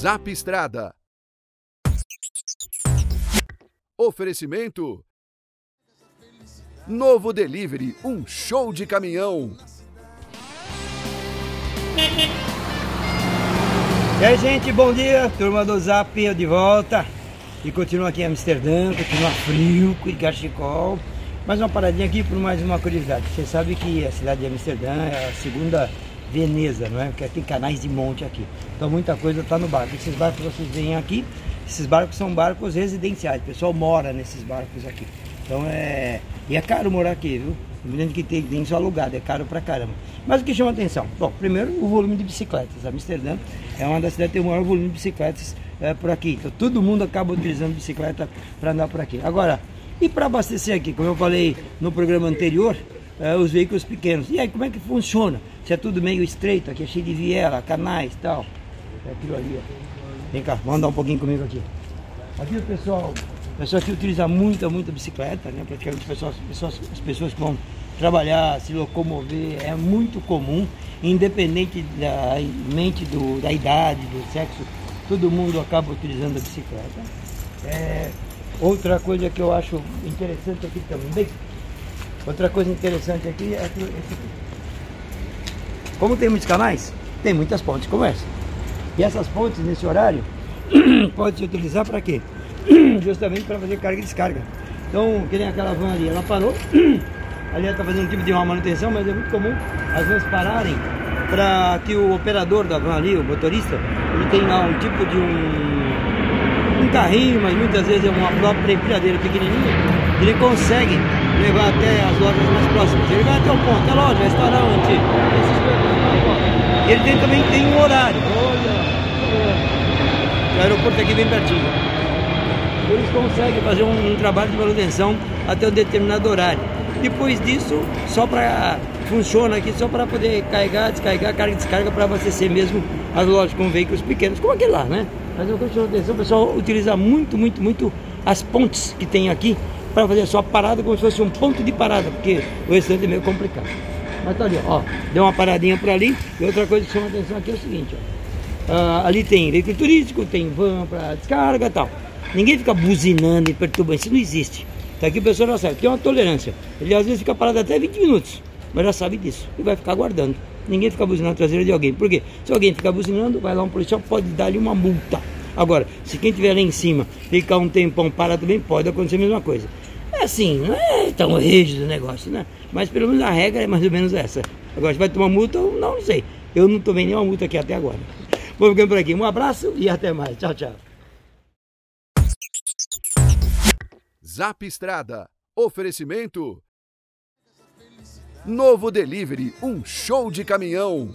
Zap Estrada. Oferecimento. Novo Delivery, um show de caminhão. E aí, gente, bom dia. Turma do Zap, eu de volta. E continua aqui em Amsterdã, continua frio, com cachecol. Mais uma paradinha aqui por mais uma curiosidade. Você sabe que a cidade de Amsterdã é a segunda Veneza, não é? Porque tem canais de monte aqui. Então muita coisa está no barco. Esses barcos vocês veem aqui, esses barcos são barcos residenciais. O pessoal mora nesses barcos aqui. Então é. E é caro morar aqui, viu? Evidente que tem, tem alugado, é caro pra caramba. Mas o que chama atenção? Bom, primeiro o volume de bicicletas. Amsterdã é uma das cidades que tem o maior volume de bicicletas é, por aqui. Então todo mundo acaba utilizando bicicleta para andar por aqui. Agora, e para abastecer aqui, como eu falei no programa anterior, é, os veículos pequenos. E aí, como é que funciona? Se é tudo meio estreito, aqui é cheio de viela, canais e tal. É aquilo ali, ó. Vem cá, vamos andar um pouquinho comigo aqui. Aqui o pessoal, o pessoal aqui utiliza muita, muita bicicleta, né? Praticamente pessoas, pessoas, as pessoas que vão trabalhar, se locomover, é muito comum, independente da mente do, da idade, do sexo, todo mundo acaba utilizando a bicicleta. É, outra coisa que eu acho interessante aqui também, outra coisa interessante aqui é que esse aqui. Como tem muitos canais, tem muitas pontes como essa. E essas pontes nesse horário pode se utilizar para quê? Justamente para fazer carga e descarga. Então, que nem aquela van ali, ela parou, ali ela está fazendo um tipo de uma manutenção, mas é muito comum as vans pararem para que o operador da van ali, o motorista, ele tem lá um tipo de um, um carrinho, mas muitas vezes é uma própria empilhadeira pequenininha, ele consegue levar até as lojas mais próximas. Ele vai até o ponto, é loja, restaurante, esses coisas. Ele tem, também tem um horário. Olha, o aeroporto aqui bem pertinho. Eles conseguem fazer um, um trabalho de manutenção até um determinado horário. Depois disso, só para funciona aqui só para poder carregar, descarregar, carga e descarga para abastecer mesmo as lojas com veículos pequenos, como aquele lá, né? Mas eu quero atenção, o pessoal utiliza muito, muito, muito as pontes que tem aqui para fazer só parada como se fosse um ponto de parada, porque o restante é meio complicado. Mas tá ali, ó, deu uma paradinha por ali. E outra coisa que chama atenção aqui é o seguinte, ó. Ah, ali tem veículo turístico, tem van para descarga e tal. Ninguém fica buzinando e perturbando, isso não existe. Tá aqui o pessoal já sabe, tem uma tolerância. Ele às vezes fica parado até 20 minutos, mas já sabe disso e vai ficar aguardando. Ninguém fica buzinando a traseira de alguém. Por quê? Se alguém ficar buzinando, vai lá um policial, pode dar-lhe uma multa. Agora, se quem estiver lá em cima ficar um tempão parado também, pode acontecer a mesma coisa. É assim, não é tão rígido o negócio, né? Mas pelo menos a regra é mais ou menos essa. Agora, se vai tomar multa, não, não sei. Eu não tomei nenhuma multa aqui até agora. Vou ficando por aqui. Um abraço e até mais. Tchau, tchau. Zap Estrada. Oferecimento. Novo Delivery, um show de caminhão.